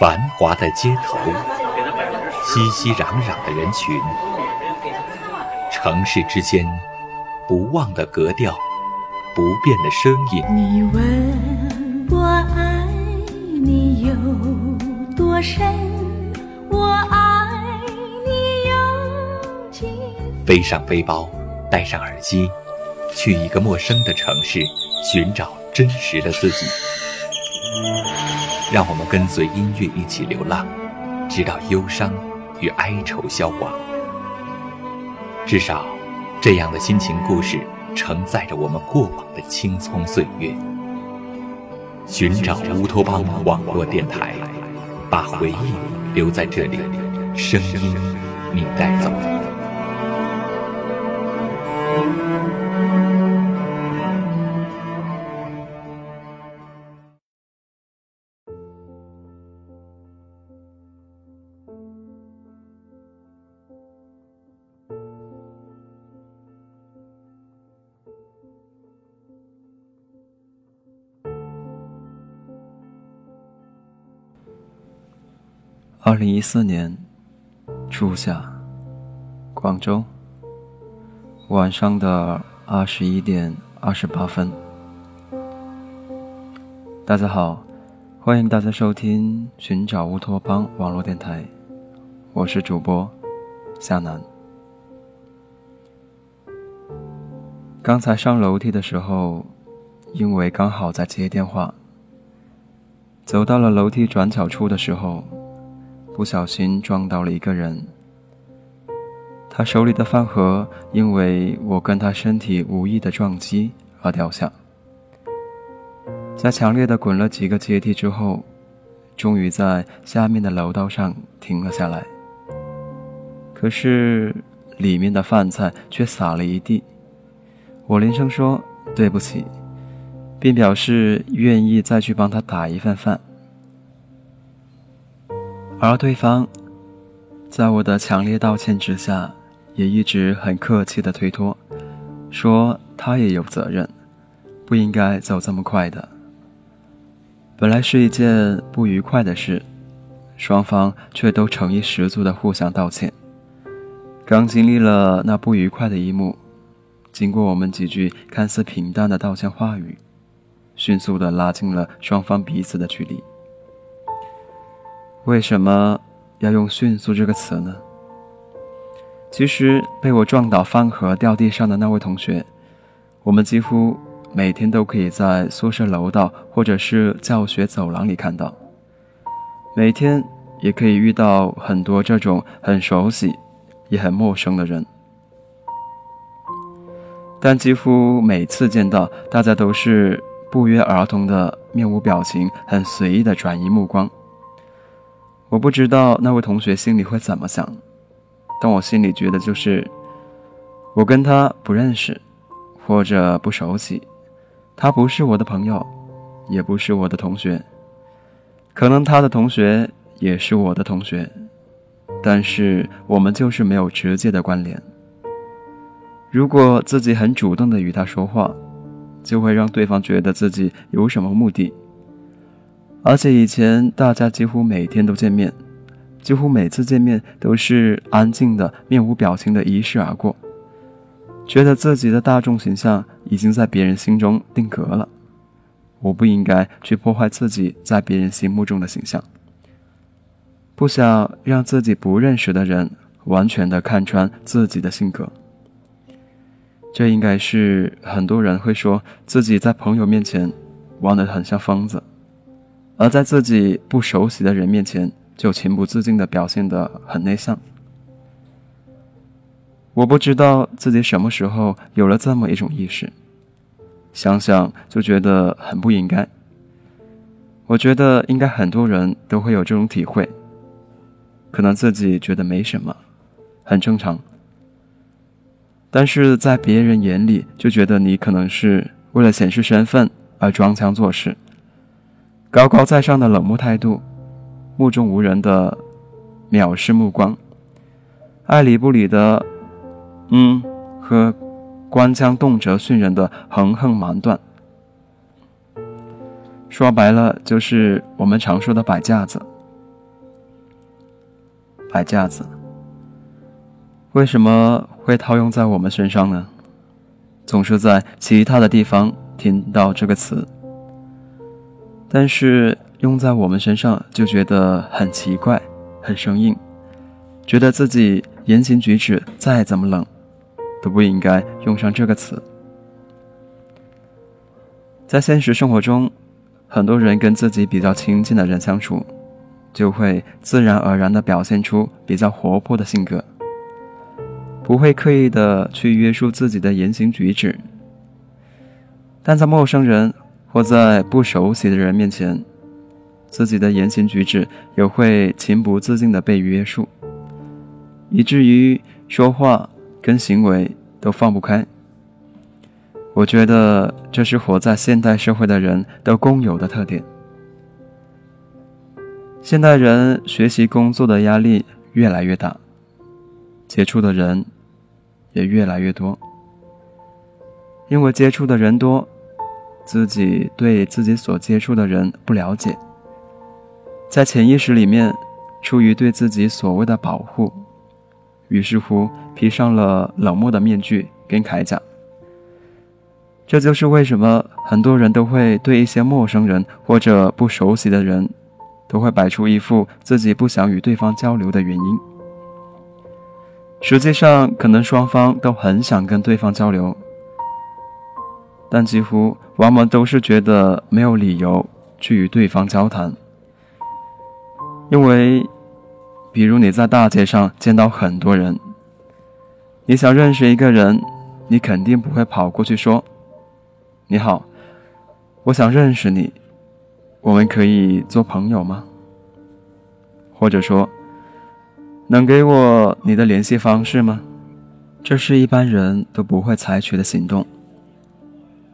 繁华的街头，熙熙攘攘的人群，城市之间不忘的格调，不变的声音。你问我爱你有多深，我爱你有几分。背上背包，戴上耳机，去一个陌生的城市，寻找真实的自己。让我们跟随音乐一起流浪，直到忧伤与哀愁消亡。至少，这样的心情故事承载着我们过往的青葱岁月。寻找乌托邦网络电台，把回忆留在这里，声音你带走。二零一四年初夏，广州晚上的二十一点二十八分。大家好，欢迎大家收听《寻找乌托邦》网络电台，我是主播夏楠。刚才上楼梯的时候，因为刚好在接电话，走到了楼梯转角处的时候。不小心撞到了一个人，他手里的饭盒因为我跟他身体无意的撞击而掉下，在强烈的滚了几个阶梯之后，终于在下面的楼道上停了下来。可是里面的饭菜却洒了一地，我连声说对不起，并表示愿意再去帮他打一份饭。而对方，在我的强烈道歉之下，也一直很客气的推脱，说他也有责任，不应该走这么快的。本来是一件不愉快的事，双方却都诚意十足的互相道歉。刚经历了那不愉快的一幕，经过我们几句看似平淡的道歉话语，迅速的拉近了双方彼此的距离。为什么要用“迅速”这个词呢？其实被我撞倒饭盒掉地上的那位同学，我们几乎每天都可以在宿舍楼道或者是教学走廊里看到，每天也可以遇到很多这种很熟悉也很陌生的人，但几乎每次见到，大家都是不约而同的面无表情、很随意的转移目光。我不知道那位同学心里会怎么想，但我心里觉得就是，我跟他不认识，或者不熟悉，他不是我的朋友，也不是我的同学，可能他的同学也是我的同学，但是我们就是没有直接的关联。如果自己很主动的与他说话，就会让对方觉得自己有什么目的。而且以前大家几乎每天都见面，几乎每次见面都是安静的、面无表情的一视而过，觉得自己的大众形象已经在别人心中定格了。我不应该去破坏自己在别人心目中的形象，不想让自己不认识的人完全的看穿自己的性格。这应该是很多人会说自己在朋友面前玩得很像疯子。而在自己不熟悉的人面前，就情不自禁地表现得很内向。我不知道自己什么时候有了这么一种意识，想想就觉得很不应该。我觉得应该很多人都会有这种体会，可能自己觉得没什么，很正常，但是在别人眼里就觉得你可能是为了显示身份而装腔作势。高高在上的冷漠态度，目中无人的藐视目光，爱理不理的“嗯”和官腔动辄训人的横横蛮断。说白了就是我们常说的摆架子。摆架子为什么会套用在我们身上呢？总是在其他的地方听到这个词，但是用在我们身上就觉得很奇怪、很生硬，觉得自己言行举止再怎么冷，都不应该用上这个词。在现实生活中，很多人跟自己比较亲近的人相处，就会自然而然地表现出比较活泼的性格，不会刻意的去约束自己的言行举止。但在陌生人或在不熟悉的人面前，自己的言行举止也会情不自禁地被约束，以至于说话跟行为都放不开。我觉得这是活在现代社会的人都共有的特点。现代人学习工作的压力越来越大，接触的人也越来越多。因为接触的人多，自己对自己所接触的人不了解，在潜意识里面，出于对自己所谓的保护，于是乎披上了冷漠的面具跟铠甲。这就是为什么很多人都会对一些陌生人或者不熟悉的人，都会摆出一副自己不想与对方交流的原因。实际上，可能双方都很想跟对方交流，但几乎往往都是觉得没有理由去与对方交谈。因为，比如你在大街上见到很多人，你想认识一个人，你肯定不会跑过去说。你好，我想认识你，我们可以做朋友吗？或者说，能给我你的联系方式吗？这是一般人都不会采取的行动。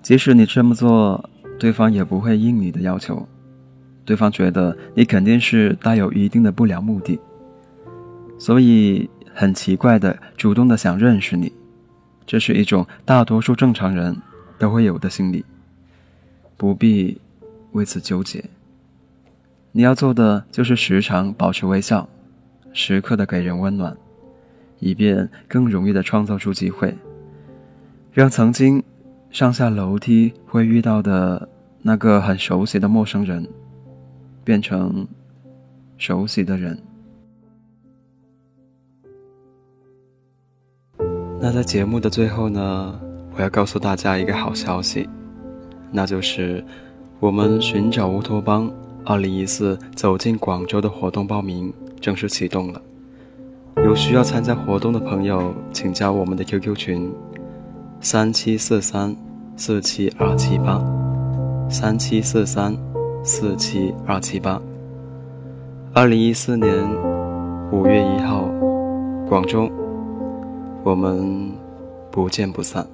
即使你这么做，对方也不会应你的要求。对方觉得你肯定是带有一定的不良目的，所以很奇怪的主动的想认识你。这是一种大多数正常人。都会有的心理，不必为此纠结。你要做的就是时常保持微笑，时刻的给人温暖，以便更容易的创造出机会，让曾经上下楼梯会遇到的那个很熟悉的陌生人，变成熟悉的人。那在节目的最后呢？我要告诉大家一个好消息，那就是我们寻找乌托邦二零一四走进广州的活动报名正式启动了。有需要参加活动的朋友，请加我们的 QQ 群：三七四三四七二七八，三七四三四七二七八。二零一四年五月一号，广州，我们不见不散。